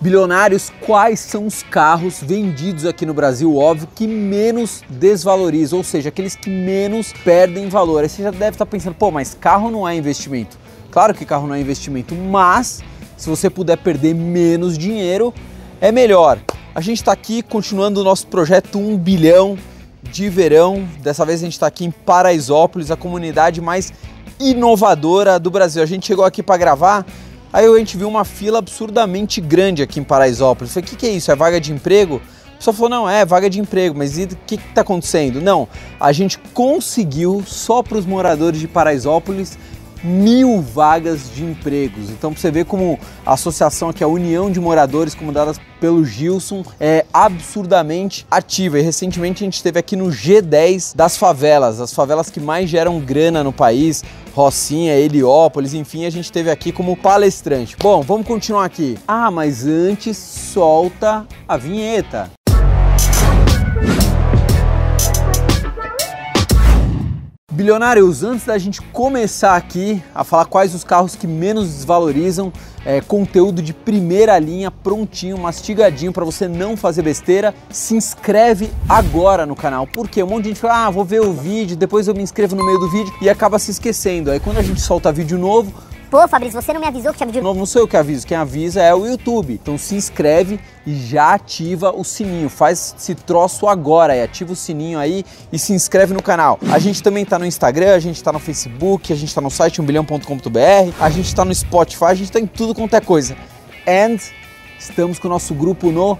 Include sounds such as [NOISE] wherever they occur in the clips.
Bilionários, quais são os carros vendidos aqui no Brasil, óbvio, que menos desvalorizam, ou seja, aqueles que menos perdem valor? Aí você já deve estar pensando, pô, mas carro não é investimento. Claro que carro não é investimento, mas se você puder perder menos dinheiro, é melhor. A gente está aqui continuando o nosso projeto 1 bilhão de verão. Dessa vez a gente está aqui em Paraisópolis, a comunidade mais inovadora do Brasil. A gente chegou aqui para gravar Aí a gente viu uma fila absurdamente grande aqui em Paraisópolis. Falei, o que, que é isso? É vaga de emprego? A pessoa falou, não, é vaga de emprego, mas o que está acontecendo? Não, a gente conseguiu só para os moradores de Paraisópolis mil vagas de empregos. Então, para você ver como a associação aqui, a União de Moradores, comandada pelo Gilson, é absurdamente ativa. E recentemente a gente esteve aqui no G10 das favelas, as favelas que mais geram grana no país, Rocinha, Heliópolis, enfim, a gente esteve aqui como palestrante. Bom, vamos continuar aqui. Ah, mas antes solta a vinheta. Bilionários, antes da gente começar aqui a falar quais os carros que menos desvalorizam, é, conteúdo de primeira linha, prontinho, mastigadinho para você não fazer besteira, se inscreve agora no canal. Porque um monte de gente fala, ah, vou ver o vídeo, depois eu me inscrevo no meio do vídeo e acaba se esquecendo. Aí quando a gente solta vídeo novo, Pô, Fabrício, você não me avisou que tinha vídeo novo? Não sou eu que aviso, quem avisa é o YouTube. Então se inscreve e já ativa o sininho. Faz esse troço agora e ativa o sininho aí e se inscreve no canal. A gente também tá no Instagram, a gente tá no Facebook, a gente tá no site 1bilhão.com.br, a gente tá no Spotify, a gente tá em tudo quanto é coisa. And estamos com o nosso grupo no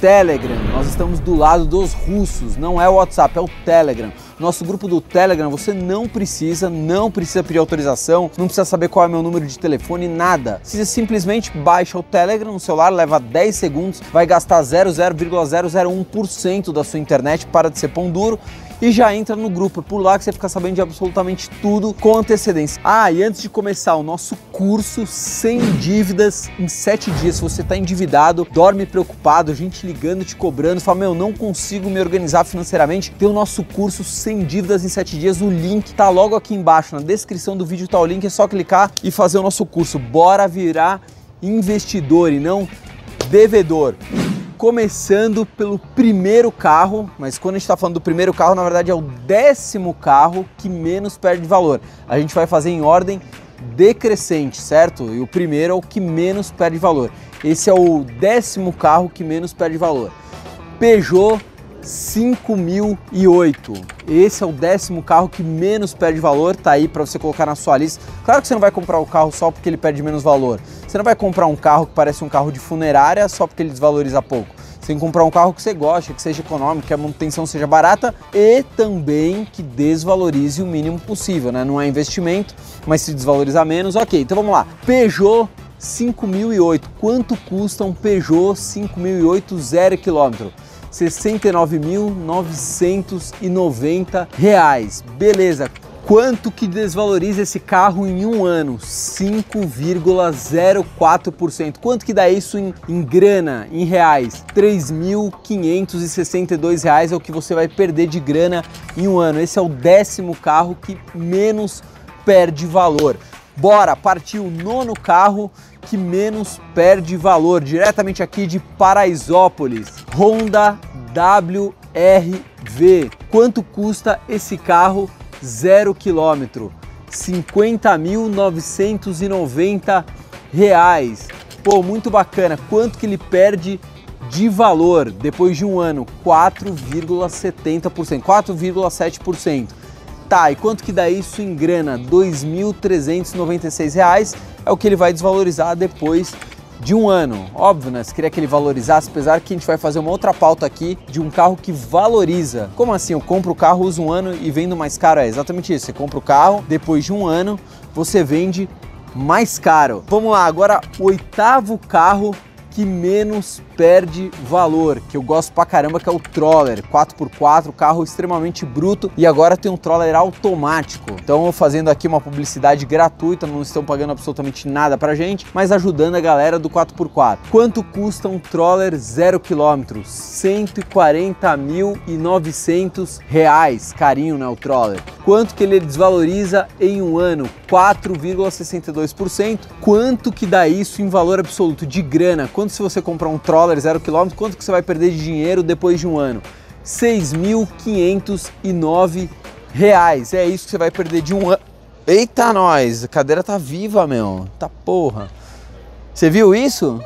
Telegram. Nós estamos do lado dos russos, não é o WhatsApp, é o Telegram. Nosso grupo do Telegram, você não precisa, não precisa pedir autorização, não precisa saber qual é meu número de telefone, nada. Você simplesmente baixa o Telegram no celular, leva 10 segundos, vai gastar 0,001% da sua internet, para de ser pão duro e já entra no grupo. É por lá que você fica sabendo de absolutamente tudo com antecedência. Ah, e antes de começar o nosso curso sem dívidas em 7 dias, se você está endividado, dorme preocupado, gente ligando, te cobrando, fala, meu, não consigo me organizar financeiramente, tem o nosso curso sem dívidas em 7 dias. O link tá logo aqui embaixo, na descrição do vídeo tá o link, é só clicar e fazer o nosso curso. Bora virar investidor e não devedor começando pelo primeiro carro, mas quando a gente está falando do primeiro carro, na verdade é o décimo carro que menos perde valor. A gente vai fazer em ordem decrescente, certo? E o primeiro é o que menos perde valor. Esse é o décimo carro que menos perde valor. Peugeot 5008. Esse é o décimo carro que menos perde valor, tá aí para você colocar na sua lista. Claro que você não vai comprar o carro só porque ele perde menos valor. Você não vai comprar um carro que parece um carro de funerária só porque ele desvaloriza pouco. Você tem que comprar um carro que você gosta, que seja econômico, que a manutenção seja barata e também que desvalorize o mínimo possível, né? Não é investimento, mas se desvalorizar menos, ok. Então vamos lá. Peugeot 5008. Quanto custa um Peugeot 5008 zero quilômetro? R$ 69.990. Beleza, Quanto que desvaloriza esse carro em um ano? 5,04%. Quanto que dá isso em, em grana, em reais? R$ 3.562 é o que você vai perder de grana em um ano. Esse é o décimo carro que menos perde valor. Bora, partiu o nono carro que menos perde valor, diretamente aqui de Paraisópolis. Honda WRV. Quanto custa esse carro zero quilômetro, 50.990 reais. Pô, muito bacana. Quanto que ele perde de valor depois de um ano? 4,70%, 4,7%. Tá, e quanto que dá isso em grana? 2.396 reais é o que ele vai desvalorizar depois de um ano. Óbvio, né? Você queria que ele valorizasse, apesar que a gente vai fazer uma outra pauta aqui de um carro que valoriza. Como assim? Eu compro o carro, uso um ano e vendo mais caro? É exatamente isso. Você compra o carro, depois de um ano, você vende mais caro. Vamos lá, agora oitavo carro que menos perde valor, que eu gosto pra caramba, que é o Troller 4x4, carro extremamente bruto e agora tem um Troller automático. Então, fazendo aqui uma publicidade gratuita, não estão pagando absolutamente nada pra gente, mas ajudando a galera do 4x4. Quanto custa um Troller 0 km? 140.900 reais, carinho né, o Troller. Quanto que ele desvaloriza em um ano? 4,62%. Quanto que dá isso em valor absoluto de grana? Quanto quanto se você comprar um Troller zero quilômetro, quanto que você vai perder de dinheiro depois de um ano? 6.509 reais. É isso que você vai perder de um ano. Eita, nós! A cadeira tá viva, meu. Tá porra. Você viu isso?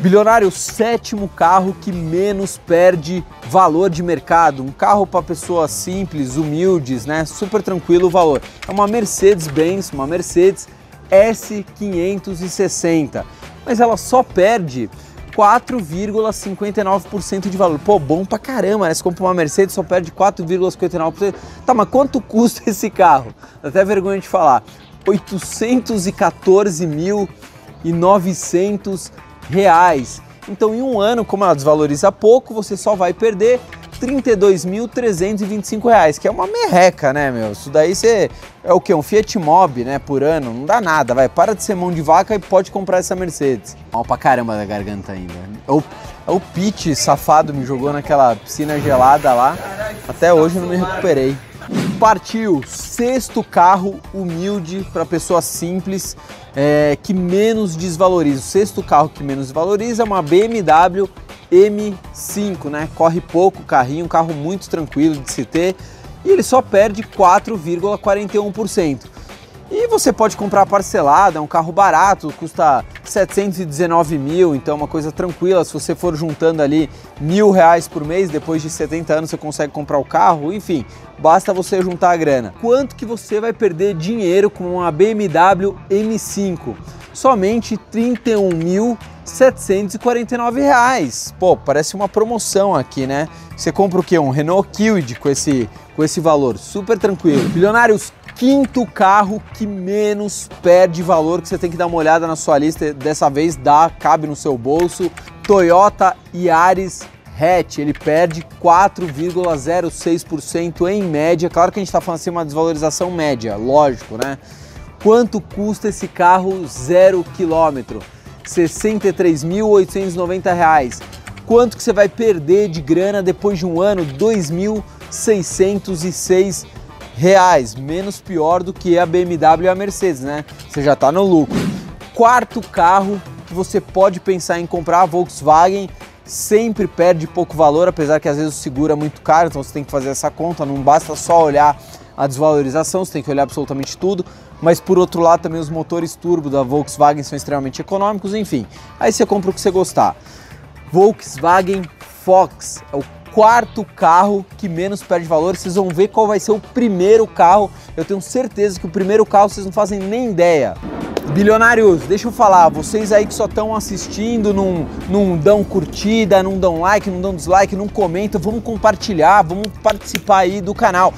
Bilionário, sétimo carro que menos perde valor de mercado. Um carro para pessoas simples, humildes, né? Super tranquilo o valor. É uma Mercedes-Benz, uma Mercedes S560. Mas ela só perde 4,59% de valor. Pô, bom pra caramba, né? Você compra uma Mercedes só perde 4,59%. Tá, mas quanto custa [LAUGHS] esse carro? Dá até vergonha de falar. 814.900 reais. Então, em um ano, como ela desvaloriza pouco, você só vai perder 32.325 reais, que é uma merreca, né, meu? Isso daí você é o que? Um Fiat Mobi, né, por ano? Não dá nada, vai. Para de ser mão de vaca e pode comprar essa Mercedes. Mal pra caramba da garganta ainda. O, o Pete safado me jogou naquela piscina gelada lá. Até hoje eu não me recuperei. Partiu sexto carro humilde para pessoa simples é, que menos desvaloriza. O sexto carro que menos desvaloriza é uma BMW M5, né? Corre pouco o carrinho, um carro muito tranquilo de se ter e ele só perde 4,41%. E você pode comprar parcelado, é um carro barato, custa 719 mil, então é uma coisa tranquila. Se você for juntando ali mil reais por mês, depois de 70 anos você consegue comprar o carro, enfim, basta você juntar a grana. Quanto que você vai perder dinheiro com uma BMW M5? Somente 31 mil 749 reais. Pô, parece uma promoção aqui, né? Você compra o quê? Um Renault Kwid com esse, com esse valor, super tranquilo. Bilionários, quinto carro que menos perde valor, que você tem que dar uma olhada na sua lista, dessa vez dá, cabe no seu bolso. Toyota Yaris hatch, ele perde 4,06% em média. Claro que a gente está falando assim uma desvalorização média, lógico, né? Quanto custa esse carro zero quilômetro? R$ 63.890. Quanto que você vai perder de grana depois de um ano? 2.606 reais, menos pior do que a BMW e a Mercedes, né? Você já está no lucro. Quarto carro que você pode pensar em comprar, a Volkswagen sempre perde pouco valor, apesar que às vezes o seguro é muito caro, então você tem que fazer essa conta, não basta só olhar a desvalorização, você tem que olhar absolutamente tudo. Mas por outro lado também os motores turbo da Volkswagen são extremamente econômicos, enfim. Aí você compra o que você gostar. Volkswagen Fox é o quarto carro que menos perde valor. Vocês vão ver qual vai ser o primeiro carro. Eu tenho certeza que o primeiro carro vocês não fazem nem ideia. Bilionários, deixa eu falar, vocês aí que só estão assistindo, não, não dão curtida, não dão like, não dão dislike, não comentam, vamos compartilhar, vamos participar aí do canal.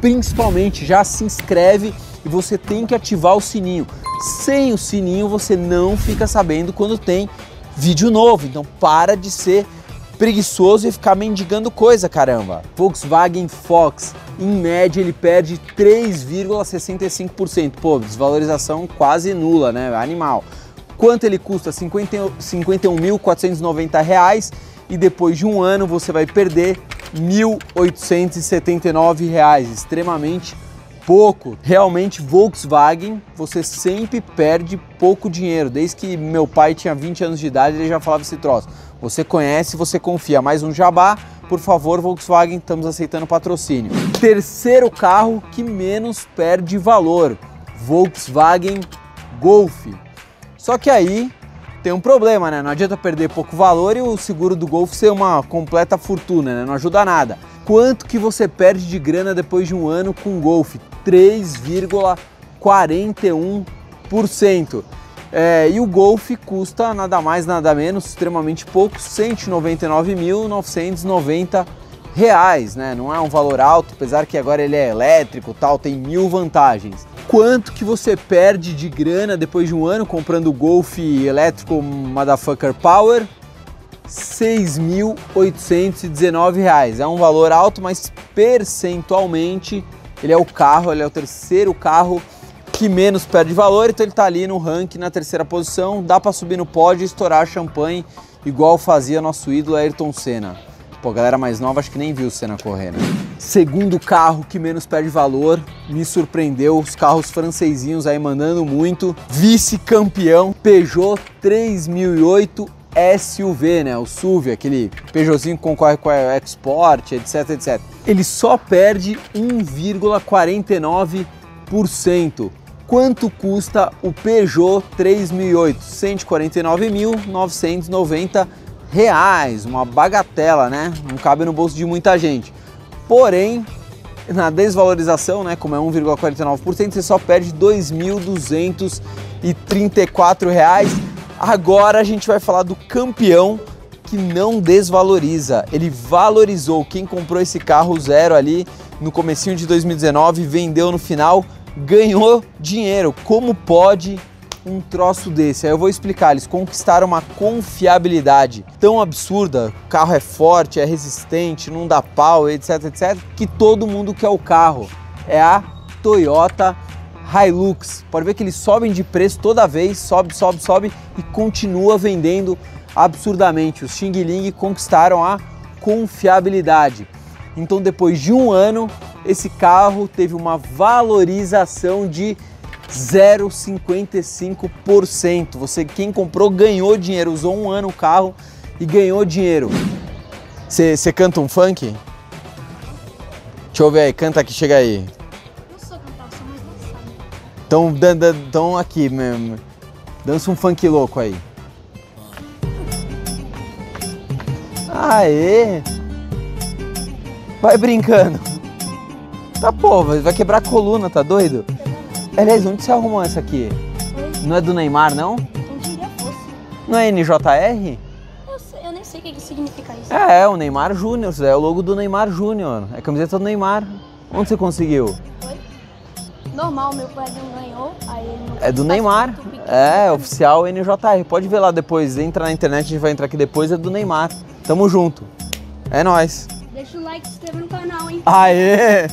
Principalmente já se inscreve e você tem que ativar o sininho. Sem o sininho você não fica sabendo quando tem vídeo novo. Então para de ser preguiçoso e ficar mendigando coisa, caramba. Volkswagen Fox, em média, ele perde 3,65%. Pô, desvalorização quase nula, né? Animal. Quanto ele custa? R$ 51.490 e depois de um ano você vai perder R$ 1.879, extremamente pouco. Realmente, Volkswagen, você sempre perde pouco dinheiro. Desde que meu pai tinha 20 anos de idade, ele já falava esse troço. Você conhece, você confia. Mais um jabá, por favor, Volkswagen, estamos aceitando patrocínio. Terceiro carro que menos perde valor, Volkswagen Golf. Só que aí tem um problema, né? Não adianta perder pouco valor e o seguro do Golf ser uma completa fortuna, né? Não ajuda nada. Quanto que você perde de grana depois de um ano com Golf? 3,41%. É, e o Golf custa nada mais, nada menos, extremamente pouco, 199.990 reais, né? Não é um valor alto, apesar que agora ele é elétrico, tal, tem mil vantagens. Quanto que você perde de grana depois de um ano comprando o Golf elétrico Motherfucker Power? R$ 6.819. É um valor alto, mas percentualmente ele é o carro, ele é o terceiro carro que menos perde valor, então ele está ali no ranking na terceira posição. Dá para subir no pódio e estourar champanhe, igual fazia nosso ídolo Ayrton Senna. Pô, galera mais nova acho que nem viu o Senna correr, né? Segundo carro que menos perde valor, me surpreendeu, os carros francesinhos aí mandando muito. Vice-campeão, Peugeot 3008 SUV, né? O SUV, aquele Peugeotzinho que concorre com a Export, etc, etc. Ele só perde 1,49%. Quanto custa o Peugeot 3008? 149.990 reais, uma bagatela, né? Não cabe no bolso de muita gente. Porém, na desvalorização, né, como é 1,49%, você só perde 2.234 reais. Agora a gente vai falar do campeão que não desvaloriza, ele valorizou. Quem comprou esse carro zero ali no comecinho de 2019, vendeu no final, ganhou dinheiro. Como pode um troço desse? Aí eu vou explicar. Eles conquistaram uma confiabilidade tão absurda, o carro é forte, é resistente, não dá pau, etc, etc, que todo mundo quer o carro. É a Toyota Hilux. Pode ver que eles sobem de preço toda vez, sobe, sobe, sobe e continua vendendo absurdamente. Os Xing Ling conquistaram a confiabilidade. Então, depois de um ano, esse carro teve uma valorização de 0,55%. Você, quem comprou, ganhou dinheiro, usou um ano o carro e ganhou dinheiro. Você canta um funk? Deixa eu ver aí, canta aqui, chega aí. Não sou cantar, sou mais dançada. Então, dan, dan, então aqui mesmo. Dança um funk louco aí. Aê! Vai brincando. Tá pô, vai quebrar a coluna, tá doido? Aliás, onde você arrumou essa aqui? Não é do Neymar, não? não diria fosse. Não é NJR? Eu, sei- eu nem sei o que, significa isso. É, é o Neymar Júnior, é o logo do Neymar Júnior. É a camiseta do Neymar. Onde você conseguiu? Foi? Normal, meu pai não ganhou, aí ele não É do Neymar. É, oficial NJR. Pode ver lá depois. Entra na internet, a gente vai entrar aqui depois. É do Neymar. Tamo junto. É nóis. Deixa o like e se inscreva no canal, hein? Aê!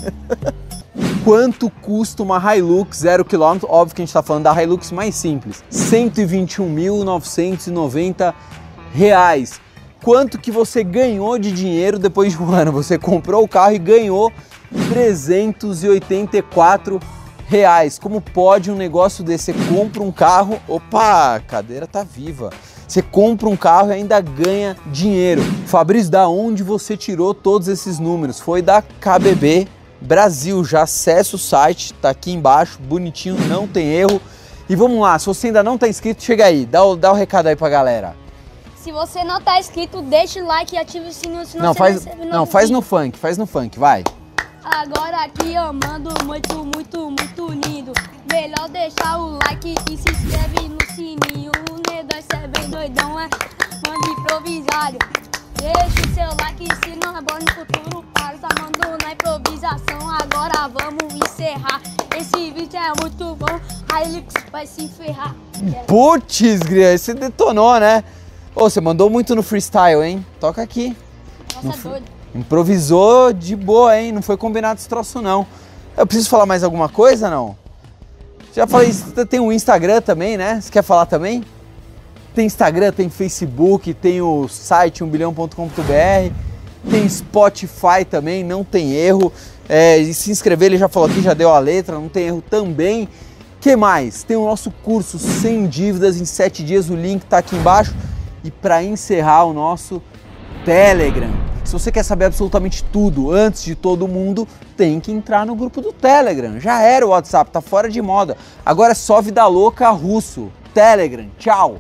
[LAUGHS] Quanto custa uma Hilux 0 km? Óbvio que a gente está falando da Hilux mais simples. 121.990 reais. Quanto que você ganhou de dinheiro depois de um [LAUGHS] ano? Você comprou o carro e ganhou 384 reais. Como pode um negócio desse? Você compra um carro, opa, a cadeira tá viva. Você compra um carro e ainda ganha dinheiro. Fabrício, da onde você tirou todos esses números? Foi da KBB Brasil. Já acessa o site, tá aqui embaixo, bonitinho, não tem erro. E vamos lá, se você ainda não tá inscrito, chega aí, dá o, dá o recado aí pra galera. Se você não tá inscrito, deixa o like e ativa o sininho, senão Não, faz, não, faz no funk, faz no funk, vai. Agora aqui eu mando muito, muito, muito lindo. Melhor deixar o like e se inscreve no sininho. O Nedói é bem doidão, é manda improvisado. Deixa o seu like se não é bom no futuro. Para tá mandando na improvisação. Agora vamos encerrar. Esse vídeo é muito bom. A Helix vai se ferrar. Putz, Gria, você detonou, né? Ô, você mandou muito no freestyle, hein? Toca aqui. Nossa, doido. Improvisou de boa, hein? Não foi combinado esse troço, não. Eu preciso falar mais alguma coisa, não? Já falei, você tem um Instagram também, né? Você quer falar também? Tem Instagram, tem Facebook, tem o site 1bilhão.com.br, tem Spotify também, não tem erro. É, e se inscrever, ele já falou aqui, já deu a letra, não tem erro também. que mais? Tem o nosso curso sem dívidas em 7 dias, o link tá aqui embaixo. E para encerrar o nosso Telegram. Se você quer saber absolutamente tudo antes de todo mundo, tem que entrar no grupo do Telegram. Já era o WhatsApp, tá fora de moda. Agora é só vida louca russo. Telegram, tchau.